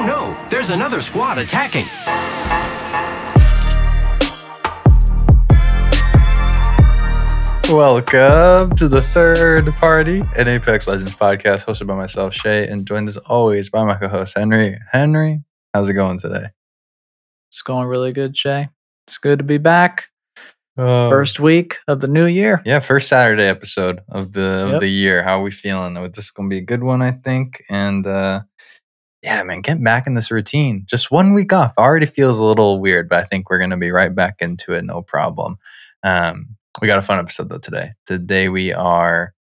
Oh no, there's another squad attacking. Welcome to the third party, an Apex Legends podcast hosted by myself, Shay, and joined as always by my co-host Henry. Henry, how's it going today? It's going really good, Shay. It's good to be back. Uh, First week of the new year. yeah, first Saturday episode of the of Yep. the year. How are we feeling? This is gonna be a good one, I think. And uh yeah, man, getting back in this routine. Just one week off already feels a little weird, but I think we're gonna be right back into it, no problem. Um, we got a fun episode though today. Today we are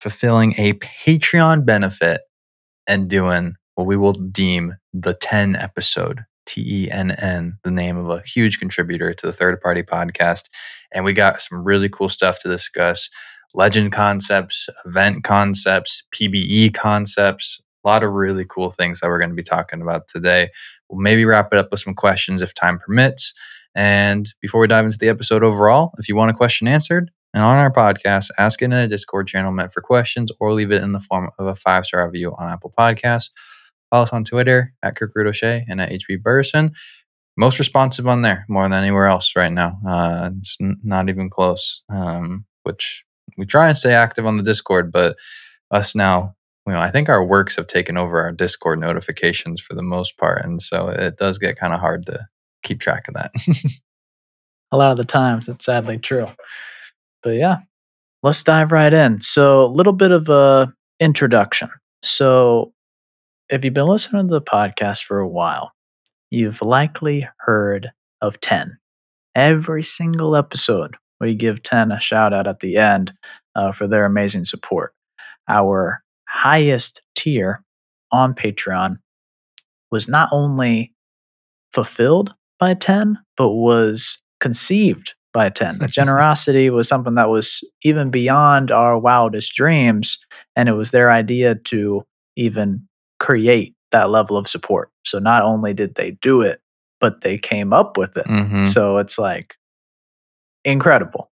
fulfilling a Patreon benefit and doing what we will deem the Tenn episode T E N N, the name of a huge contributor to the third party podcast. And we got some really cool stuff to discuss legend concepts, event concepts, PBE concepts, lot of really cool things that we're going to be talking about today. We'll maybe wrap it up with some questions if time permits. And before we dive into the episode overall, if you want a question answered and on our podcast, ask it in a Discord channel meant for questions or leave it in the form of a five star review on Apple Podcasts. Follow us on Twitter at Kirk O'Shea and at HB Burreson. Most responsive on there, more than anywhere else right now. Uh, it's n- not even close. Um, which we try and stay active on the Discord, but us now, you know, I think our works have taken over our Discord notifications for the most part, and so it does get kind of hard to keep track of that. A lot of the times, it's sadly true. But yeah, let's dive right in. So, a little bit of a introduction. So, if you've been listening to the podcast for a while, you've likely heard of Tenn. Every single episode, we give Tenn a shout out at the end uh, for their amazing support. Our highest tier on Patreon was not only fulfilled by Tenn, but was conceived by Tenn. The generosity was something that was even beyond our wildest dreams. And it was their idea to even create that level of support. So not only did they do it, but they came up with it. Mhm. So it's like incredible.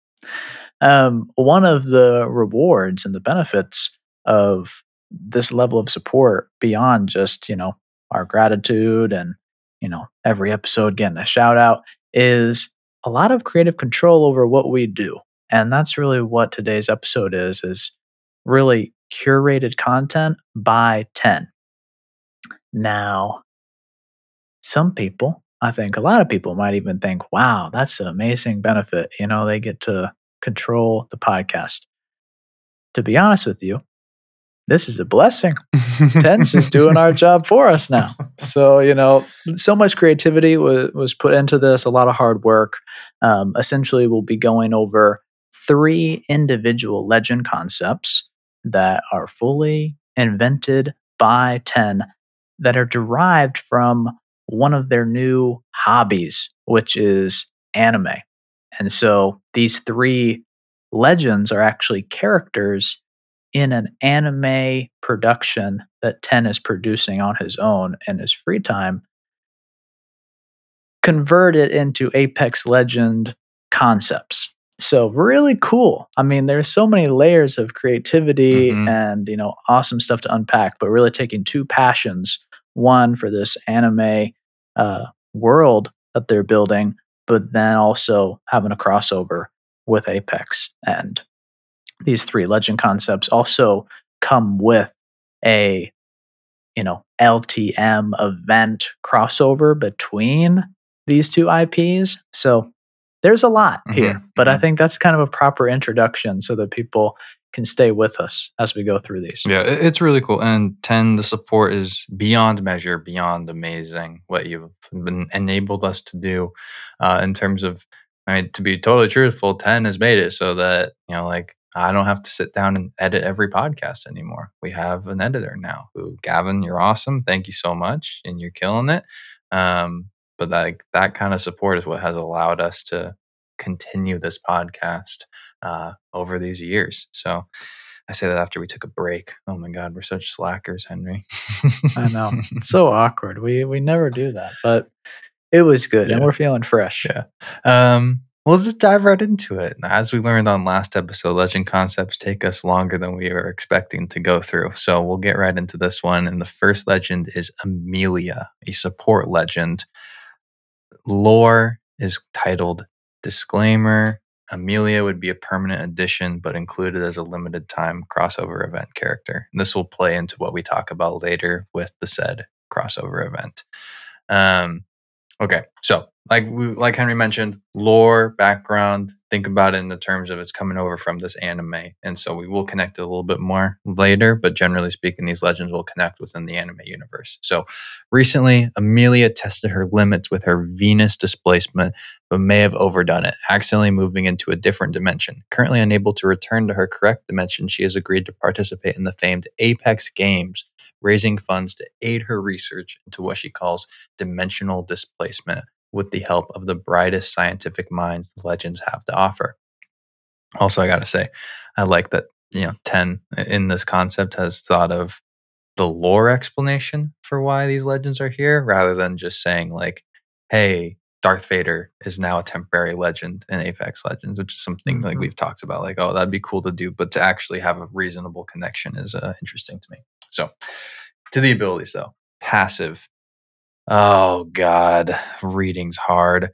Um, one of the rewards and the benefits of this level of support beyond just, you know, our gratitude and, you know, every episode getting a shout out is a lot of creative control over what we do. And that's really what today's episode is, is really curated content by Tenn. Now, some people, I think a lot of people might even think, wow, that's an amazing benefit. You know, they get to control the podcast. To be honest with you, this is a blessing. Tenn's just doing our job for us now. So, you know, so much creativity was, was put into this, a lot of hard work. Um, essentially, we'll be going over three individual legend concepts that are fully invented by Tenn that are derived from one of their new hobbies, which is anime. And so these three legends are actually characters in an anime production that Tenn is producing on his own in his free time, convert it into Apex Legend concepts. So really cool. I mean, there's so many layers of creativity Mhm. and you know awesome stuff to unpack, but really taking two passions, one for this anime uh, world that they're building, but then also having a crossover with Apex and these three legend concepts also come with a you know LTM event crossover between these two IPs. So there's a lot here, Mhm, but I mhm. think that's kind of a proper introduction so that people can stay with us as we go through these. Yeah, it's really cool. And Tenn, the support is beyond measure, beyond amazing what you've been enabled us to do uh, in terms of, I mean, to be totally truthful, Tenn has made it so that, you know, like I don't have to sit down and edit every podcast anymore. We have an editor now who, Gavin, you're awesome. Thank you so much. And you're killing it. Um, but like that kind of support is what has allowed us to continue this podcast uh, over these years. So I say that after we took a break. Oh my God, we're such slackers, Henry. I know. It's so awkward. We we never do that, but it was good and we're feeling fresh. Yeah. Um, We'll just dive right into it. As we learned on last episode, legend concepts take us longer than we were expecting to go through. So we'll get right into this one. And the first legend is Amelia, a support legend. Lore is titled Disclaimer. Amelia would be a permanent addition, but included as a limited time crossover event character. And this will play into what we talk about later with the said crossover event. Um, okay, so like we like Henry mentioned, lore, background, think about it in the terms of it's coming over from this anime. And so we will connect a little bit more later, but generally speaking, these legends will connect within the anime universe. So recently, Amelia tested her limits with her Venus displacement, but may have overdone it, accidentally moving into a different dimension. Currently unable to return to her correct dimension, she has agreed to participate in the famed Apex Games, raising funds to aid her research into what she calls dimensional displacement with the help of the brightest scientific minds the legends have to offer. Also, I got to say, I like that, you know, Tenn in this concept has thought of the lore explanation for why these legends are here rather than just saying, like, hey, Darth Vader is now a temporary legend in Apex Legends, which is something mm-hmm. like we've talked about. Like, oh, that'd be cool to do, but to actually have a reasonable connection is uh, interesting to me. So, to the abilities though, passive Oh God, reading's hard.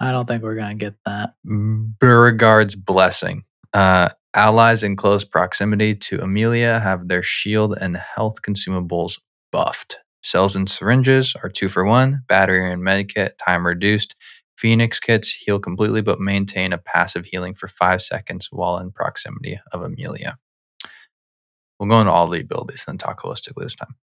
I don't think we're gonna get that. Beauregard's blessing. Uh, allies in close proximity to Amelia have their shield and health consumables buffed. Cells and syringes are two for one. Battery and medikit time reduced. Phoenix kits heal completely but maintain a passive healing for five seconds while in proximity of Amelia. We'll go into all the abilities and talk holistically this time.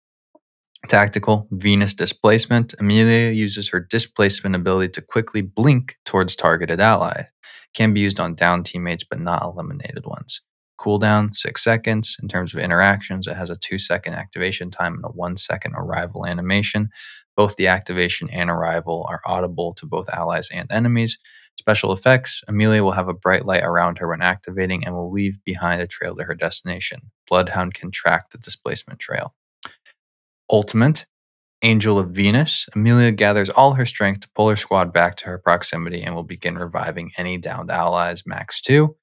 Tactical Venus displacement. Amelia uses her displacement ability to quickly blink towards targeted ally. Can be used on down teammates but not eliminated ones. Cooldown, six seconds. In terms of interactions, it has a two second activation time and a one second arrival animation. Both the activation and arrival are audible to both allies and enemies. Special effects Amelia will have a bright light around her when activating and will leave behind a trail to her destination. Bloodhound can track the displacement trail. Ultimate, Angel of Venus, Amelia gathers all her strength to pull her squad back to her proximity and will begin reviving any downed allies, max 2.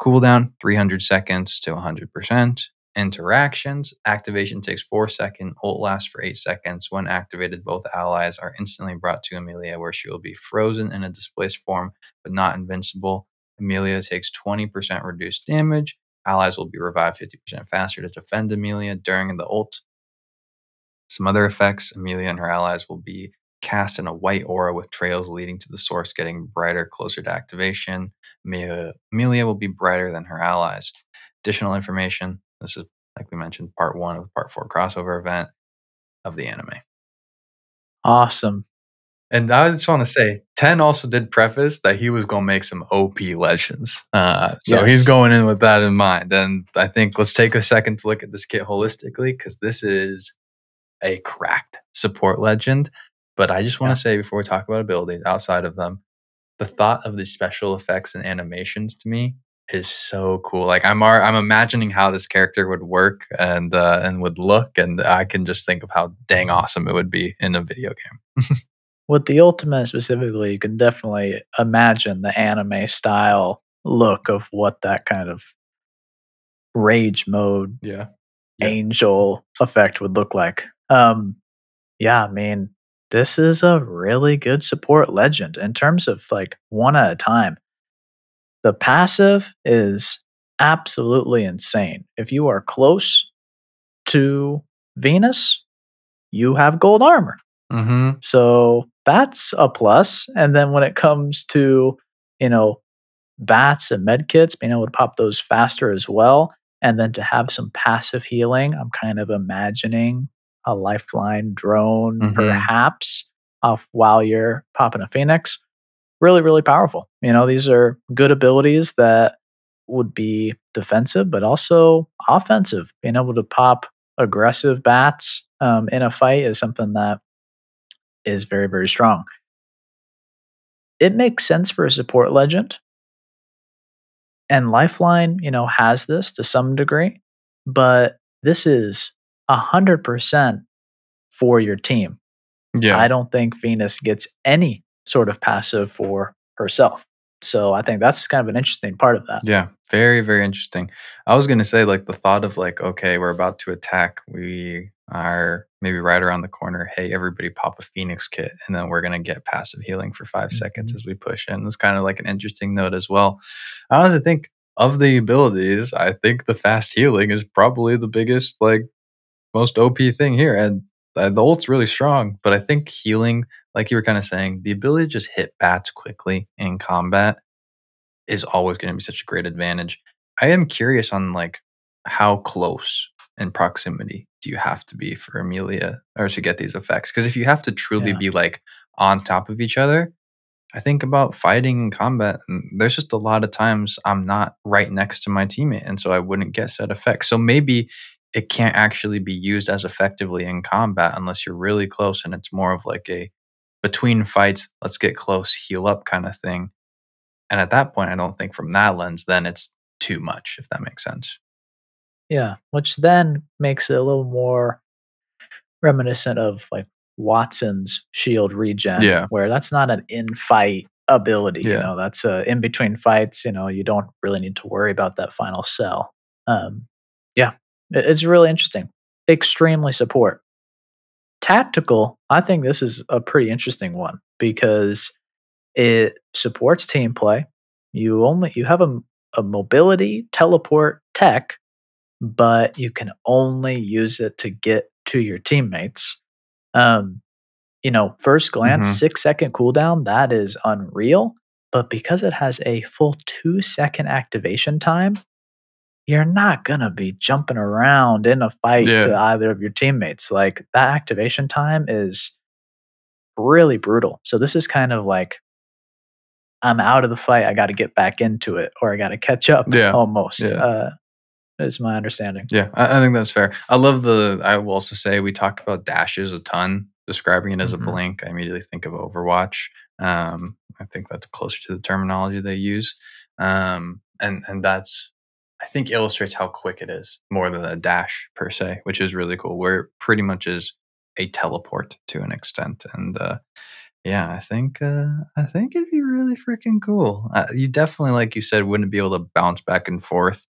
Cooldown 300 seconds to 100%. Interactions activation takes 4 seconds, ult lasts for 8 seconds. When activated, both allies are instantly brought to Amelia, where she will be frozen in a displaced form but not invincible. Amelia takes 20% reduced damage. Allies will be revived 50% faster to defend Amelia during the ult. Some other effects Amelia and her allies will be cast in a white aura with trails leading to the source getting brighter closer to activation. Amelia, Amelia will be brighter than her allies. Additional information this is, like we mentioned, part one of the part four crossover event of the anime. Awesome. And I just want to say, Tenn also did preface that he was going to make some OP legends. Uh, so yes. he's going in with that in mind. And I think let's take a second to look at this kit holistically because this is a cracked support legend. But I just want to yeah. say before we talk about abilities outside of them, the thought of the special effects and animations to me is so cool. Like I'm I'm imagining how this character would work and uh, and would look, and I can just think of how dang awesome it would be in a video game. With the ultimate specifically, you can definitely imagine the anime style look of what that kind of rage mode, yeah, angel effect would look like. Um, yeah, I mean, this is a really good support legend in terms of like one at a time. The passive is absolutely insane. If you are close to Venus, you have gold armor. Mm-hmm. So that's a plus. And then when it comes to, you know, bats and medkits, being able to pop those faster as well, and then to have some passive healing, I'm kind of imagining a lifeline drone, mm-hmm. perhaps, off while you're popping a phoenix. Really, really powerful. You know, these are good abilities that would be defensive, but also offensive. Being able to pop aggressive bats um, in a fight is something that is very, very strong. It makes sense for a support legend. And Lifeline, you know, has this to some degree, but this is 100% for your team. Yeah. I don't think Venus gets any sort of passive for herself. So I think that's kind of an interesting part of that. Yeah, very, very interesting. I was gonna say, like, the thought of like, okay, we're about to attack. We are maybe right around the corner. Hey, everybody pop a Phoenix kit, and then we're gonna get passive healing for 5 seconds Mhm. as we push in. It's kind of like an interesting note as well. I honestly think of the abilities, I think the fast healing is probably the biggest, like, most OP thing here. And uh, the ult's really strong, but I think healing, like you were kind of saying, the ability to just hit bats quickly in combat is always going to be such a great advantage. I am curious on like how close in proximity do you have to be for Amelia or to get these effects? Because if you have to truly Yeah. be like on top of each other, I think about fighting in combat, and there's just a lot of times I'm not right next to my teammate, and so I wouldn't get set effects. So maybe it can't actually be used as effectively in combat unless you're really close, and it's more of like a between fights, let's get close, heal up kind of thing. And at that point, I don't think from that lens, then it's too much, if that makes sense. Yeah, which then makes it a little more reminiscent of like Watson's shield regen, Yeah. where that's not an in fight ability. You Yeah. know, that's a in between fights. You know, you don't really need to worry about that final cell. Um, it's really interesting. Extremely support. Tactical, I think this is a pretty interesting one because it supports team play. You only you have a, a mobility teleport tech, but you can only use it to get to your teammates. Um, you know, first glance, Mhm. six second cooldown, that is unreal. But because it has a full two second activation time, you're not gonna be jumping around in a fight Yeah. to either of your teammates. Like that activation time is really brutal. So this is kind of like I'm out of the fight. I got to get back into it, or I got to catch up. Yeah. almost. Yeah. Uh, is my understanding. Yeah, I, I think that's fair. I love the. I will also say we talk about dashes a ton. Describing it as Mhm. a blink, I immediately think of Overwatch. Um, I think that's closer to the terminology they use, um, and and that's I think illustrates how quick it is more than a dash per se, which is really cool. Where it pretty much is a teleport to an extent, and uh, yeah, I think uh, I think it'd be really freaking cool. Uh, you definitely, like you said, wouldn't be able to bounce back and forth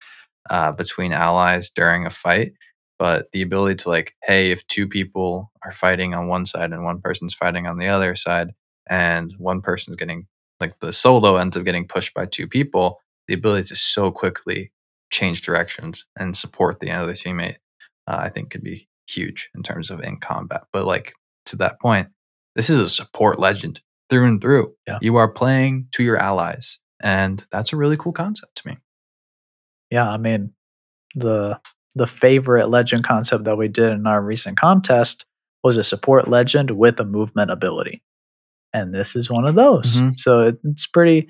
uh, between allies during a fight, but the ability to like, hey, if two people are fighting on one side and one person's fighting on the other side, and one person's getting like the solo ends up getting pushed by two people, the ability to so quickly change directions and support the other teammate, uh, I think could be huge in terms of in combat. But like to that point, this is a support legend through and through. Yeah. You are playing to your allies, and that's a really cool concept to me. Yeah, I mean the the favorite legend concept that we did in our recent contest was a support legend with a movement ability, and this is one of those. Mhm. So it, it's pretty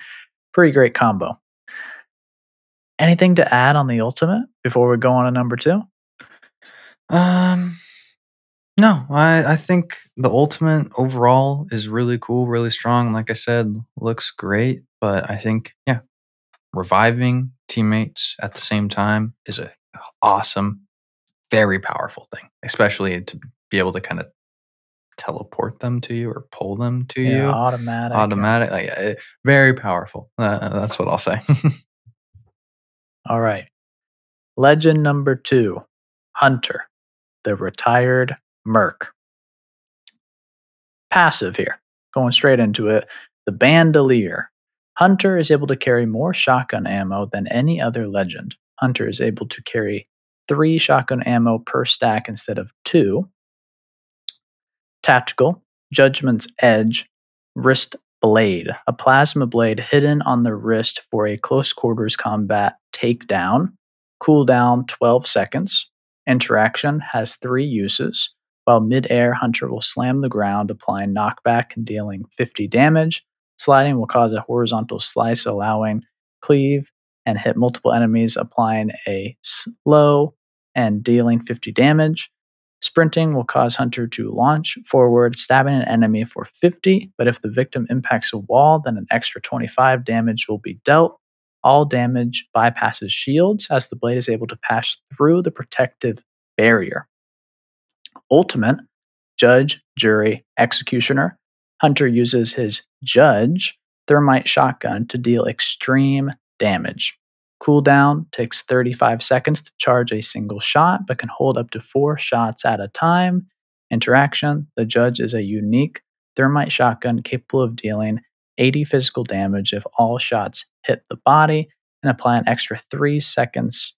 pretty great combo. Anything to add on the ultimate before we go on to number two? Um, no, I I think the ultimate overall is really cool, really strong. Like I said, looks great, but I think yeah, reviving teammates at the same time is a awesome, very powerful thing, especially to be able to kind of teleport them to you or pull them to Yeah, you automatic. yeah. automatic. Like, eh, very powerful. Uh, that's what I'll say. All right. Legend number two Hunter, the retired Merc. Passive here. Going straight into it. The Bandolier. Hunter is able to carry more shotgun ammo than any other legend. Hunter is able to carry three shotgun ammo per stack instead of two. Tactical, Judgment's Edge, Wrist Blade, a plasma blade hidden on the wrist for a close quarters combat takedown. Cooldown 12 seconds. Interaction has three uses. While mid-air, Hunter will slam the ground, applying knockback and dealing 50 damage. Sliding will cause a horizontal slice, allowing cleave and hit multiple enemies, applying a slow and dealing 50 damage. Sprinting will cause Hunter to launch forward, stabbing an enemy for 50, but if the victim impacts a wall, then an extra 25 damage will be dealt. All damage bypasses shields as the blade is able to pass through the protective barrier. Ultimate Judge, Jury, Executioner. Hunter uses his Judge thermite shotgun to deal extreme damage. Cooldown takes 35 seconds to charge a single shot, but can hold up to four shots at a time. Interaction The judge is a unique thermite shotgun capable of dealing 80 physical damage if all shots hit the body and apply an extra 3 seconds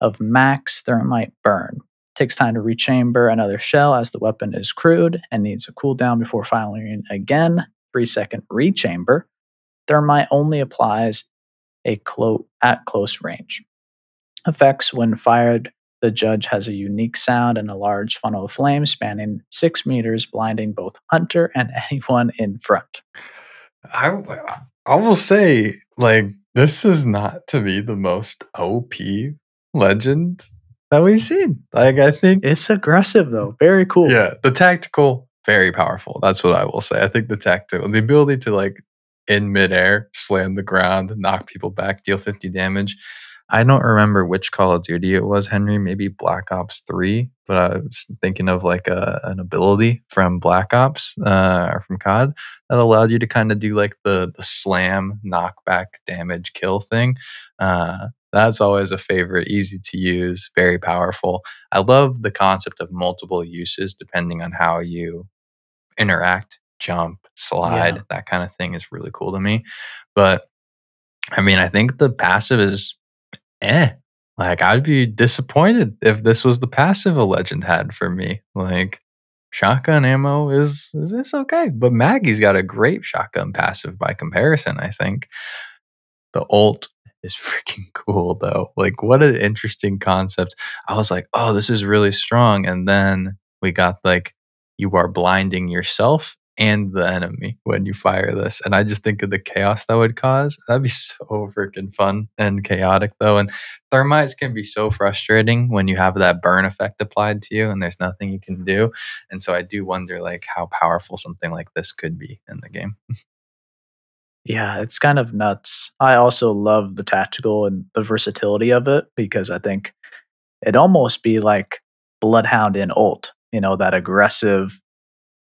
of max thermite burn. Takes time to rechamber another shell as the weapon is crude and needs a cooldown before firing again. 3 second rechamber. Thermite only applies a clo- at close range. Effects when fired the judge has a unique sound and a large funnel of flame spanning six meters, blinding both Hunter and anyone in front. I I will say, like, this is not to me the most OP legend that we've seen. Like, I think It's aggressive though, very cool. Yeah, the tactical, very powerful. That's what I will say. I think the tactical, the ability to like in midair slam the ground, knock people back, deal 50 damage. I don't remember which Call of Duty it was, Henry. Maybe Black Ops 3, but I was thinking of like a, an ability from Black Ops uh, or from COD that allowed you to kind of do like the, the slam, knockback, damage, kill thing. Uh, that's always a favorite, easy to use, very powerful. I love the concept of multiple uses depending on how you interact, jump, slide, Yeah. that kind of thing is really cool to me. But I mean, I think the passive is eh. Like I'd be disappointed if this was the passive a legend had for me. Like shotgun ammo is is this okay? But Maggie's got a great shotgun passive by comparison, I think. The ult is freaking cool though. Like what an interesting concept. I was like, "Oh, this is really strong." And then we got like you are blinding yourself and the enemy when you fire this. And I just think of the chaos that would cause. That'd be so freaking fun and chaotic though. And thermites can be so frustrating when you have that burn effect applied to you and there's nothing you can do. And so I do wonder like how powerful something like this could be in the game. Yeah, it's kind of nuts. I also love the tactical and the versatility of it because I think it'd almost be like Bloodhound in ult, you know, that aggressive,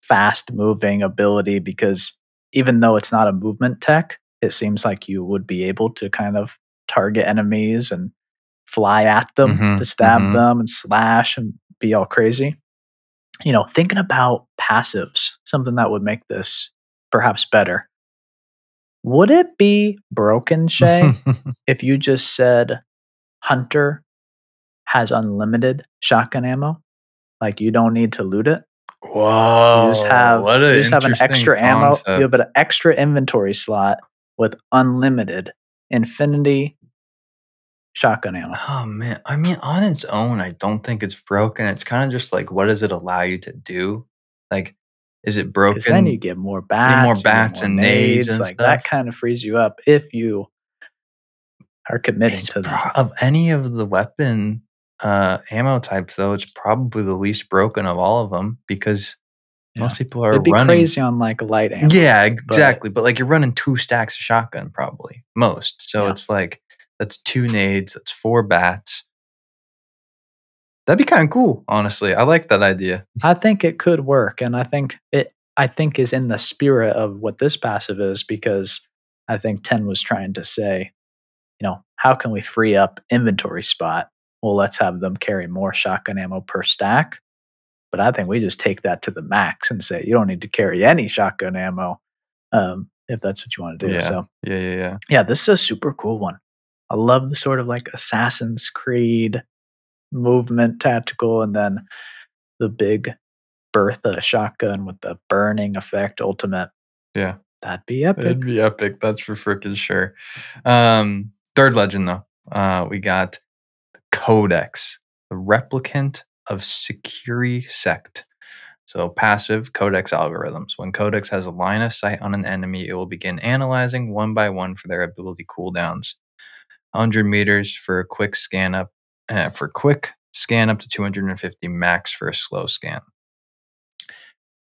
fast moving ability because even though it's not a movement tech, it seems like you would be able to kind of target enemies and fly at them Mhm, to stab mhm. them and slash and be all crazy. You know, thinking about passives, something that would make this perhaps better. Would it be broken, Shay, if you just said Hunter has unlimited shotgun ammo? Like you don't need to loot it. Whoa. You just have what you just have an extra ammo. You have an extra inventory slot with unlimited infinity shotgun ammo. Oh man, I mean, on its own, I don't think it's broken. It's kind of just like, what does it allow you to do? Like, is it broken? Because then you get more bats, more bats more and nades and like that kind of frees you up if you are committing It's to pro- of any of the weapon uh, ammo types, though, it's probably the least broken of all of them because most people are It'd be running. crazy on like light ammo. Yeah, exactly. But, like you're running two stacks of shotgun, probably most. So Yeah. it's like that's two nades, that's four bats. That'd be kind of cool, honestly. I like that idea. I think it could work, and I think it. I think is in the spirit of what this passive is because I think Tenn was trying to say, you know, how can we free up inventory spot? Well, let's have them carry more shotgun ammo per stack. But I think we just take that to the max and say you don't need to carry any shotgun ammo um, if that's what you want to do. Yeah. So Yeah, yeah, yeah. yeah, this is a super cool one. I love the sort of like Assassin's Creed movement tactical, and then the big Bertha shotgun with the burning effect ultimate. Yeah. That'd be epic. It'd be epic, that's for freaking sure. Um, third legend though, uh, we got Codex, the replicant of Securi Sect. So passive Codex algorithms. When Codex has a line of sight on an enemy, it will begin analyzing one by one for their ability cooldowns. 100 meters for a quick scan up, uh, for quick scan up to 250 max for a slow scan.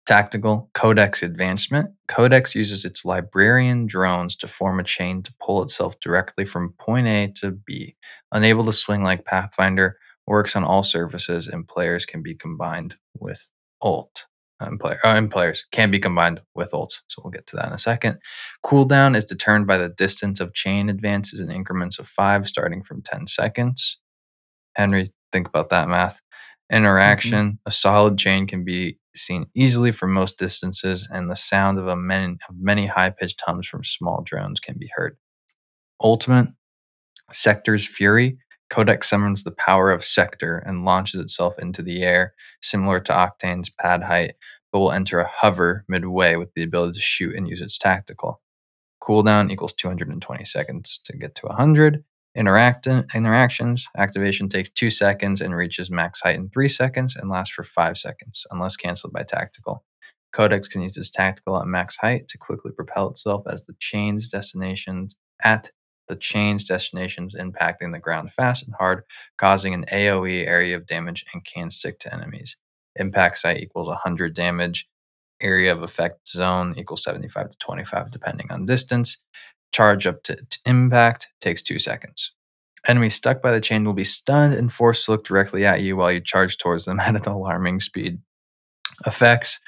Tactical Codex advancement. Codex uses its librarian drones to form a chain to pull itself directly from point A to B. Unable to swing like Pathfinder, works on all surfaces, and players can be combined with ult. and, player, uh, and players can be combined with ults. So we'll get to that in a second. Cooldown is determined by the distance of chain advances in increments of five, starting from 10 seconds. Henry, think about that math. Interaction, mm-hmm. a solid chain can be seen easily from most distances, and the sound of, a many, of many high pitched hums from small drones can be heard. Ultimate, Sector's Fury Codex summons the power of Sector and launches itself into the air, similar to Octane's pad height, but will enter a hover midway with the ability to shoot and use its tactical. Cooldown equals 220 seconds to get to 100. Interact- interactions activation takes 2 seconds and reaches max height in 3 seconds and lasts for 5 seconds, unless cancelled by tactical. Codex can use its tactical at max height to quickly propel itself as the chain's destinations at the chain's destinations impacting the ground fast and hard, causing an AoE area of damage and can stick to enemies. Impact site equals 100 damage. Area of effect zone equals 75 to 25, depending on distance. Charge up to, impact takes two seconds. Enemies stuck by the chain will be stunned and forced to look directly at you while you charge towards them at an alarming speed. Effects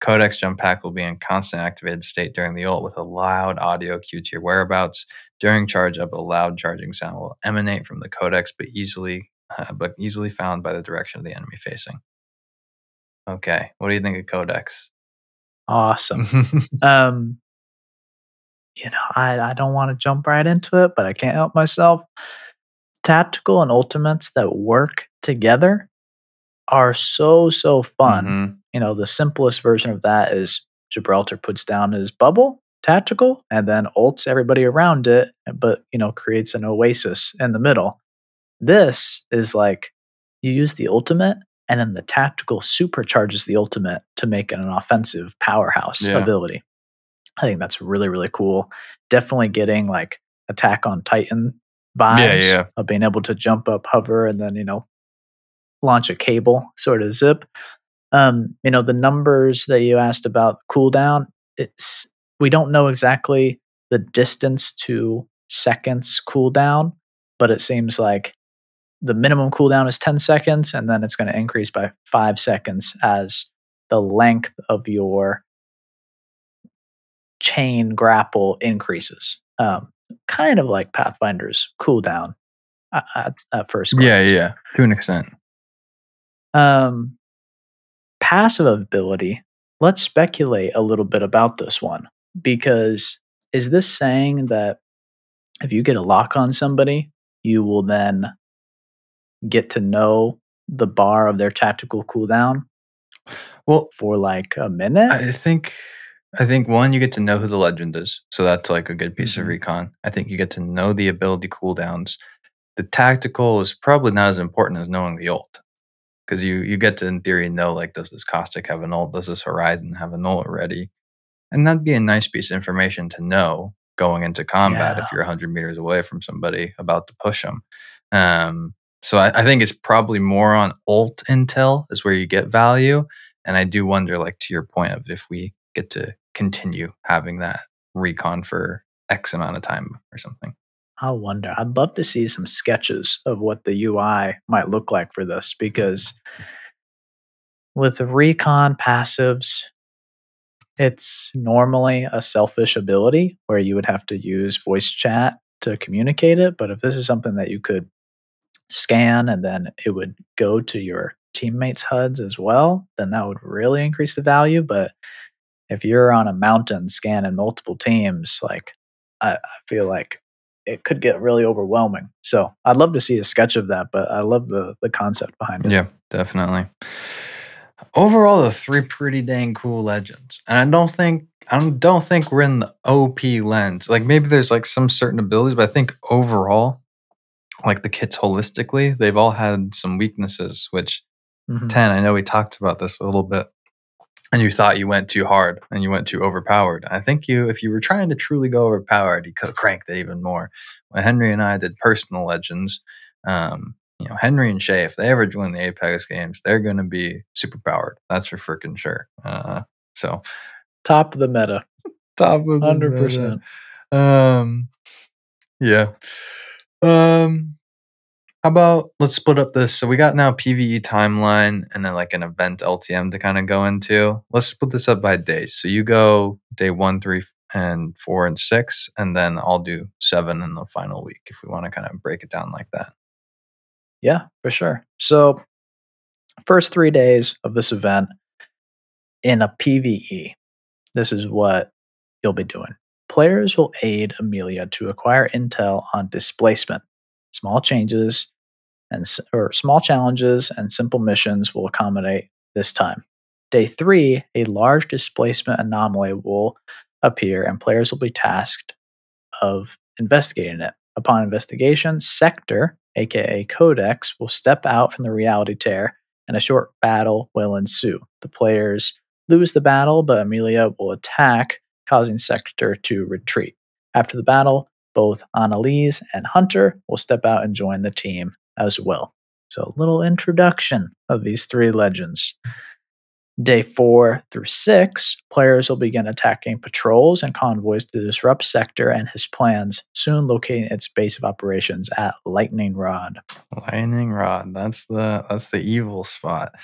Codex Jump Pack will be in constant activated state during the ult with a loud audio cue to your whereabouts. During charge up, a loud charging sound will emanate from the codex, but easily uh, but easily found by the direction of the enemy facing. Okay, what do you think of codex? Awesome. um, you know, I, I don't want to jump right into it, but I can't help myself. Tactical and ultimates that work together are so so fun. Mm-hmm. You know, the simplest version of that is Gibraltar puts down his bubble tactical and then ults everybody around it, but you know, creates an oasis in the middle. This is like you use the ultimate and then the tactical supercharges the ultimate to make it an offensive powerhouse yeah. ability. I think that's really, really cool. Definitely getting like attack on Titan vibes yeah, yeah. of being able to jump up, hover, and then, you know, launch a cable sort of zip. Um, you know, the numbers that you asked about cooldown, it's we don't know exactly the distance to seconds cooldown, but it seems like the minimum cooldown is 10 seconds, and then it's going to increase by five seconds as the length of your chain grapple increases. Um, kind of like Pathfinder's cooldown at, at first. Glance. Yeah, yeah, to an extent. Um, passive ability. Let's speculate a little bit about this one because is this saying that if you get a lock on somebody, you will then get to know the bar of their tactical cooldown? Well, for like a minute? I think I think one, you get to know who the legend is. So that's like a good piece mm-hmm. of recon. I think you get to know the ability cooldowns. The tactical is probably not as important as knowing the ult because you you get to in theory know like does this caustic have an ult does this horizon have an ult already and that'd be a nice piece of information to know going into combat yeah. if you're 100 meters away from somebody about to push them um, so I, I, think it's probably more on ult intel is where you get value and i do wonder like to your point of if we get to continue having that recon for x amount of time or something I wonder. I'd love to see some sketches of what the UI might look like for this because with recon passives, it's normally a selfish ability where you would have to use voice chat to communicate it. But if this is something that you could scan and then it would go to your teammates' HUDs as well, then that would really increase the value. But if you're on a mountain scanning multiple teams, like I, I feel like it could get really overwhelming. So I'd love to see a sketch of that, but I love the the concept behind it. Yeah, definitely. Overall, the three pretty dang cool legends, and I don't think I don't think we're in the OP lens. Like maybe there's like some certain abilities, but I think overall, like the kits holistically, they've all had some weaknesses. Which mm-hmm. Tenn, I know we talked about this a little bit and you thought you went too hard and you went too overpowered. I think you, if you were trying to truly go overpowered, you could crank it even more. When Henry and I did personal legends, um, you know, Henry and Shay, if they ever join the Apex games, they're going to be super powered. That's for freaking sure. Uh, so, top of the meta, top of hundred percent. Um, yeah. Um, How about let's split up this? So we got now PVE timeline and then like an event LTM to kind of go into. Let's split this up by days. So you go day one, three, and four and six, and then I'll do seven in the final week if we want to kind of break it down like that. Yeah, for sure. So, first three days of this event in a PVE, this is what you'll be doing. Players will aid Amelia to acquire intel on displacement. Small changes and or small challenges and simple missions will accommodate this time. Day three, a large displacement anomaly will appear, and players will be tasked of investigating it. Upon investigation, Sector, aka Codex, will step out from the reality tear, and a short battle will ensue. The players lose the battle, but Amelia will attack, causing Sector to retreat. After the battle, both Annalise and Hunter will step out and join the team as well. So, a little introduction of these three legends. Day four through six, players will begin attacking patrols and convoys to disrupt Sector and his plans, soon locating its base of operations at Lightning Rod. Lightning Rod, that's the that's the evil spot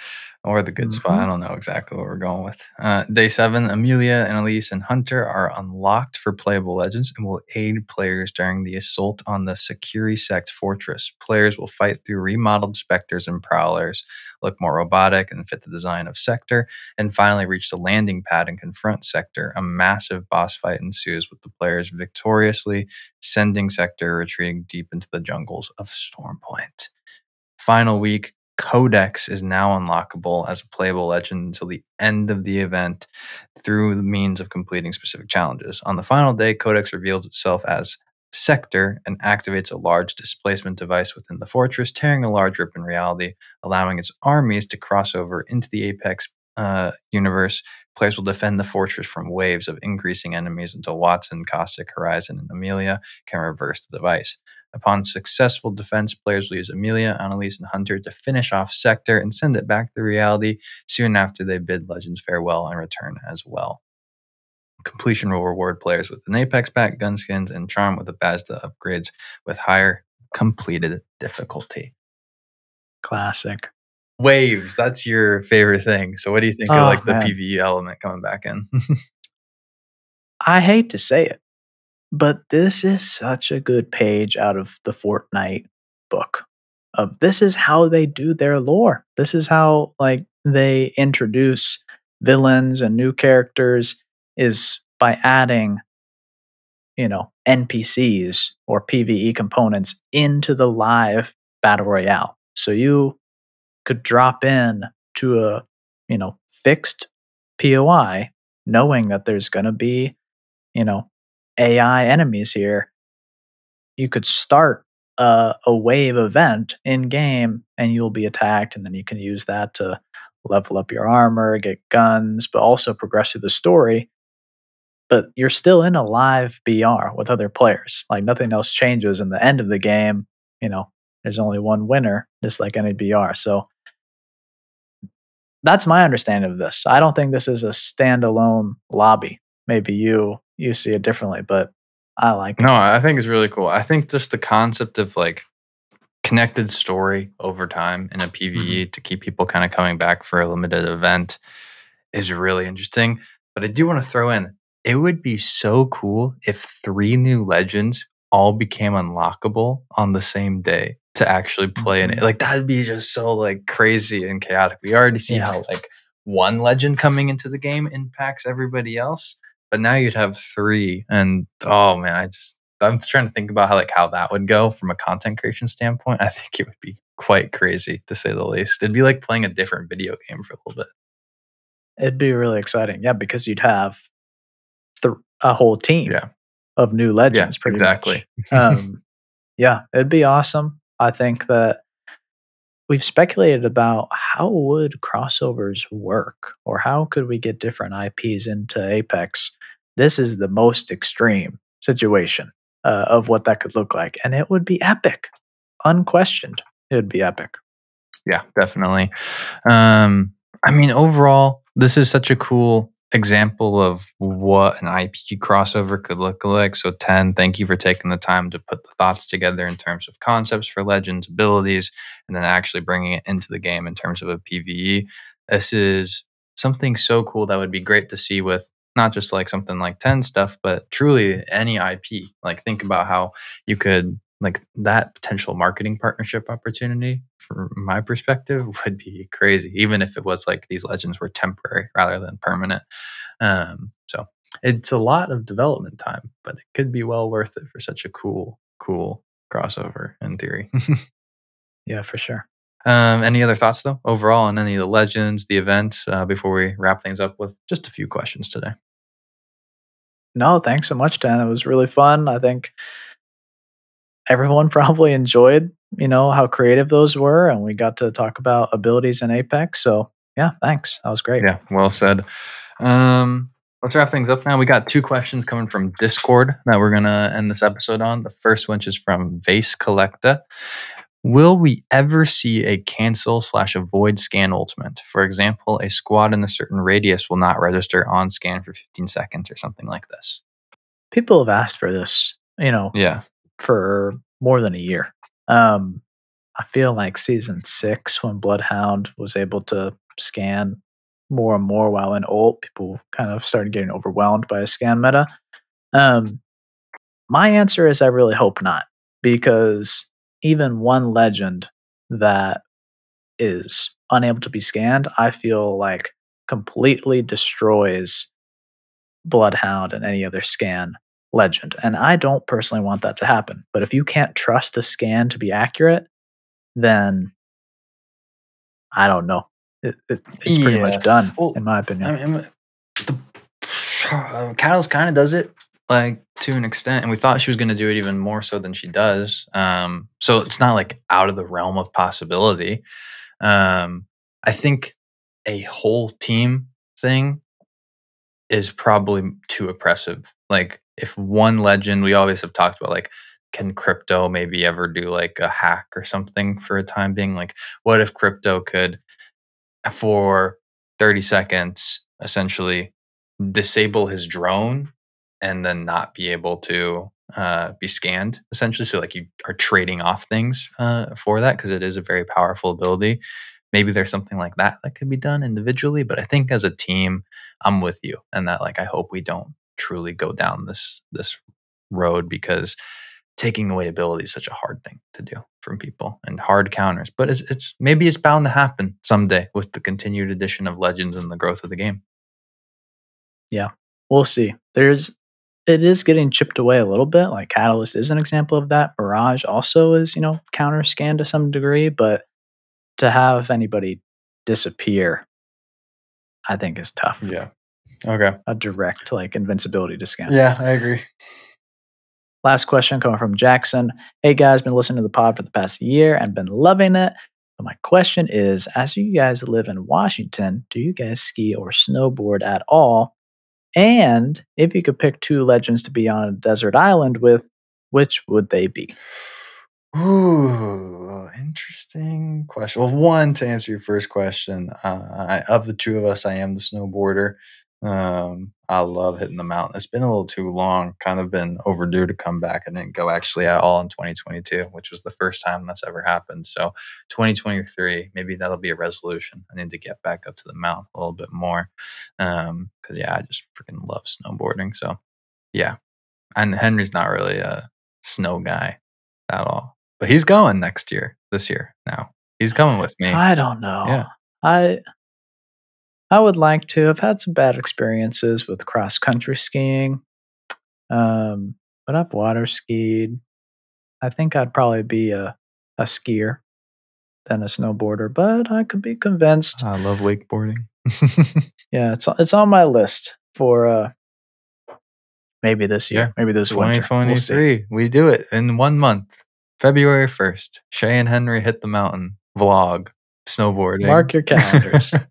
or the good mm-hmm. spot. I don't know exactly what we're going with. Uh, day seven, Amelia, Annalise and Hunter are unlocked for playable legends and will aid players during the assault on the Securi Sect fortress. Players will fight through remodeled specters and prowlers, look more robotic and fit the design of Sector, and finally reach the landing pad and confront Sector. A massive boss fight ensues with the players victoriously sending Sector retreating deep into the jungles of Stormpoint. Final week, Codex is now unlockable as a playable legend until the end of the event through the means of completing specific challenges. On the final day, Codex reveals itself as Sector and activates a large displacement device within the fortress, tearing a large rip in reality, allowing its armies to cross over into the Apex uh, universe. Players will defend the fortress from waves of increasing enemies until Watson, Caustic, Horizon, and Amelia can reverse the device. Upon successful defense, players will use Amelia, Annalise, and Hunter to finish off Sector and send it back to reality soon after they bid Legends farewell and return as well. Completion will reward players with an Apex pack, gun skins, and Charm with the Basta upgrades with higher completed difficulty. Classic. Waves, that's your favorite thing. So what do you think oh, of like the man. PvE element coming back in? I hate to say it, but this is such a good page out of the Fortnite book. Of this is how they do their lore. This is how like they introduce villains and new characters is by adding you know NPCs or PvE components into the live battle royale. So you could drop in to a you know fixed POI knowing that there's going to be you know AI enemies here, you could start a, a wave event in game and you'll be attacked, and then you can use that to level up your armor, get guns, but also progress through the story. But you're still in a live BR with other players. Like nothing else changes in the end of the game. You know, there's only one winner, just like any BR. So that's my understanding of this. I don't think this is a standalone lobby. Maybe you you see it differently, but I like it. No, I think it's really cool. I think just the concept of like connected story over time in a PVE mm-hmm. to keep people kind of coming back for a limited event is really interesting. But I do want to throw in it would be so cool if three new legends all became unlockable on the same day to actually play in it. Mm-hmm. Like that'd be just so like crazy and chaotic. We already see yeah. how like one legend coming into the game impacts everybody else but now you'd have three and oh man i just i'm trying to think about how like how that would go from a content creation standpoint. I think it would be quite crazy to say the least. It'd be like playing a different video game for a little bit. It'd be really exciting yeah because you'd have th- a whole team yeah. of new legends yeah, pretty exactly. Um, yeah it'd be awesome. I think that we've speculated about how would crossovers work or how could we get different IPs into Apex. This is the most extreme situation uh, of what that could look like, and it would be epic, unquestioned. It would be epic. Yeah, definitely. Um, I mean, overall, this is such a cool example of what an IP crossover could look like. So, Tenn, thank you for taking the time to put the thoughts together in terms of concepts for legends, abilities, and then actually bringing it into the game in terms of a PvE. This is something so cool that would be great to see with not just like something like Tenn stuff, but truly any IP. Like, think about how you could like that potential marketing partnership opportunity from my perspective would be crazy even if it was like these legends were temporary rather than permanent. Um, so it's a lot of development time but it could be well worth it for such a cool cool crossover in theory. Yeah for sure um, any other thoughts though overall on any of the legends the event uh, before we wrap things up with just a few questions today no thanks so much dan it was really fun i think everyone probably enjoyed, you know, how creative those were. And we got to talk about abilities in Apex. So yeah, thanks. That was great. Yeah, well said. Um, let's wrap things up now. We got two questions coming from Discord that we're gonna end this episode on. The first one is from Vase Collecta. Will we ever see a cancel slash avoid scan ultimate? For example, a squad in a certain radius will not register on scan for 15 seconds or something like this. People have asked for this, you know, Yeah. for more than a year. Um, I feel like season six, when Bloodhound was able to scan more and more while in ult, people kind of started getting overwhelmed by a scan meta. Um, my answer is I really hope not, because even one legend that is unable to be scanned, I feel like completely destroys Bloodhound and any other scan legend. And I don't personally want that to happen. But if you can't trust a scan to be accurate, then I don't know. It, it, it's pretty Yeah. much done, Well, in my opinion. I mean, the uh, Catalyst kind of does it like to an extent, and we thought she was going to do it even more so than she does. Um, so it's not like out of the realm of possibility. Um, I think a whole team thing is probably too oppressive. Like if one legend, we always have talked about like. Can crypto maybe ever do like a hack or something for a time being? Like, what if crypto could for 30 seconds essentially disable his drone and then not be able to uh, be scanned essentially so like you are trading off things uh, for that because it is a very powerful ability maybe there's something like that that could be done individually but i think as a team i'm with you and that like i hope we don't truly go down this this road because taking away ability is such a hard thing to do from people and hard counters. But it's, it's maybe it's bound to happen someday with the continued addition of legends and the growth of the game. Yeah, we'll see. There's it is getting chipped away a little bit. Like Catalyst is an example of that. Mirage also is, you know, counter scanned to some degree, but to have anybody disappear, I think is tough. Yeah. Okay. A direct like invincibility to scan. Yeah, I agree. Last question coming from Jackson. Hey guys, been listening to the pod for the past year and been loving it. But my question is as you guys live in Washington, do you guys ski or snowboard at all? And if you could pick two legends to be on a desert island with, which would they be? Ooh, interesting question. Well, one to answer your first question, uh, I, of the two of us, I am the snowboarder. Um, I love hitting the mountain. It's been a little too long, kind of been overdue to come back. I didn't go actually at all in 2022, which was the first time that's ever happened. So 2023, maybe that'll be a resolution. I need to get back up to the mountain a little bit more. Um, cause yeah, I just freaking love snowboarding. So yeah, and Henry's not really a snow guy at all, but he's going next year, this year now. He's coming with me. I don't know. Yeah. I I would like to. I've had some bad experiences with cross country skiing. Um, but I've water skied. I think I'd probably be a, a skier than a snowboarder, but I could be convinced. I love wakeboarding. Yeah, it's it's on my list for uh maybe this year, Yeah, maybe this winter. We'll 2023. we do it in one month. February 1st. Shay and Henry hit the mountain vlog snowboarding. Mark your calendars.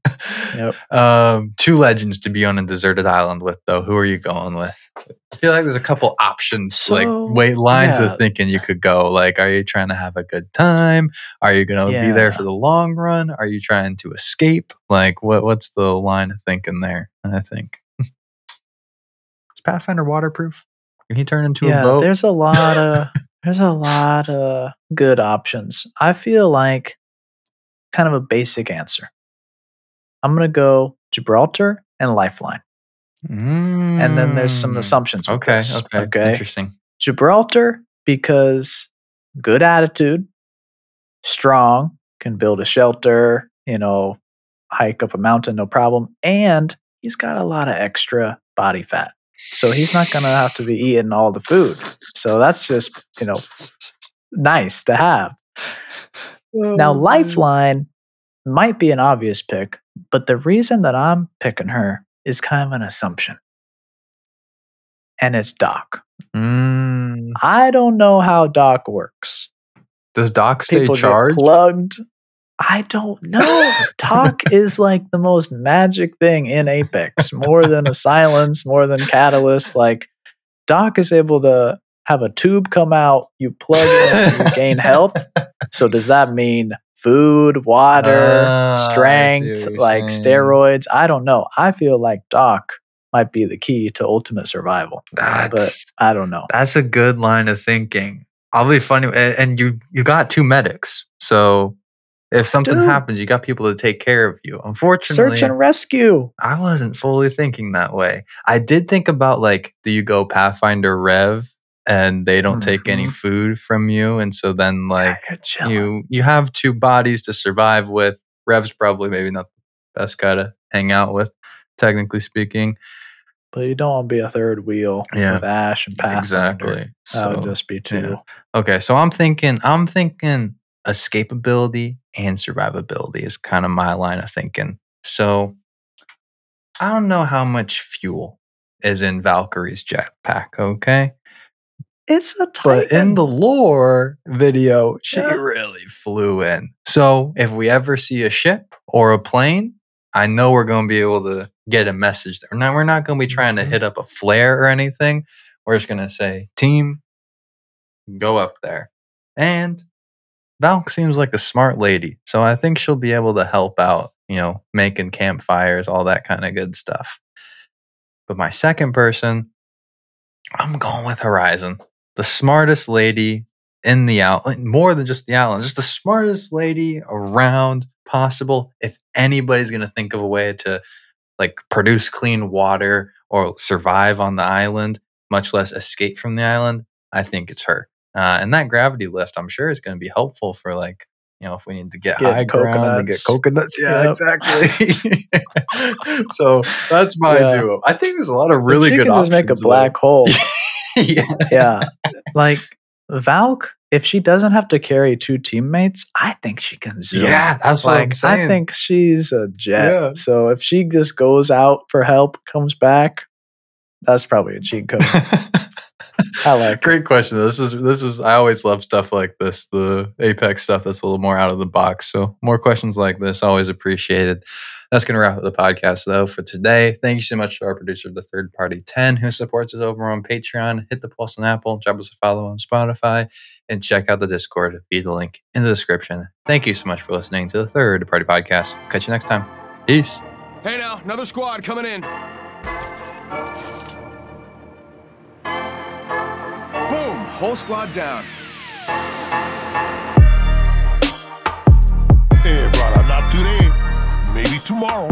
Yep. Um, two legends to be on a deserted island with, though. Who are you going with? I feel like there's a couple options, like wait lines yeah. of thinking you could go. Like, are you trying to have a good time? Are you going to be there for the long run? Are you trying to escape? Like, what what's the line of thinking there? I think. Is Pathfinder waterproof? Can he turn into yeah, a boat? there's a lot of there's a lot of good options. I feel like kind of a basic answer. I'm gonna go Gibraltar and Lifeline, and then there's some Mm. assumptions. Okay, this, okay, okay. interesting. Gibraltar because good attitude, strong, can build a shelter, you know, hike up a mountain, no problem. And he's got a lot of extra body fat. So he's not going to have to be eating all the food. So that's just, you know, nice to have. Now, Lifeline might be an obvious pick, but the reason that I'm picking her is kind of an assumption. And it's Doc. Mm, I don't know how Doc works. does Doc stay People charged? plugged. I don't know. Doc is like the most magic thing in Apex, more than a silence, more than catalyst. Like Doc is able to have a tube come out, you plug it, you gain health. So does that mean food, water, Ah, strength, like saying. steroids? I don't know. I feel like Doc might be the key to ultimate survival, but I don't know. that's a good line of thinking. I'll be funny, and you you got two medics, so if something do. happens, you got people to take care of you. Unfortunately, Search and rescue. I wasn't fully thinking that way. I did think about like, do you go Pathfinder Rev and they don't take any Mhm. food from you, and so then like Yeah, you you have two bodies to survive with. Rev's probably maybe not the best guy to hang out with, technically speaking. But you don't want to be a third wheel Yeah. with Ash and Pathfinder. Exactly. That would just be too. Okay, so I'm thinking I'm thinking escapability and survivability is kind of my line of thinking. So I don't know how much fuel is in Valkyrie's jetpack, okay? It's a But in the lore video, she Yeah. really flew in. So if we ever see a ship or a plane, I know we're going to be able to get a message there. Now we're not going to be trying to Mhm. hit up a flare or anything. We're just going to say, "Team, go up there." And Valk seems like a smart lady, so I think she'll be able to help out. You know, making campfires, all that kind of good stuff. But my second person, I'm going with Horizon the smartest lady in the out more than just the island just the smartest lady around possible if anybody's going to think of a way to like produce clean water or survive on the island much less escape from the island i think it's her uh, and that gravity lift i'm sure is going to be helpful for like you know if we need to get Getting high ground to get coconuts. coconuts yeah Yep. exactly so that's my Yeah. duo i think there's a lot of really good can just make a options there. black hole. yeah yeah. Like Valk, if she doesn't have to carry two teammates, I think she can zoom. Yeah, that's what I'm Like saying. I think she's a jet. Yeah. So if she just goes out for help, comes back, that's probably a cheat code. I like it. Great question. This is this is I always love stuff like this, the Apex stuff that's a little more out of the box. So more questions like this, always appreciated. That's gonna wrap up the podcast though for today. Thank you so much to our producer, the third party 10, who supports us over on Patreon. Hit the pulse on Apple, drop us a follow on Spotify, and check out the Discord via the link in the description. Thank you so much for listening to the third party podcast. Catch you next time. Peace. Hey now, another squad coming in. Whole squad down. Hey, brother, not today. Maybe tomorrow.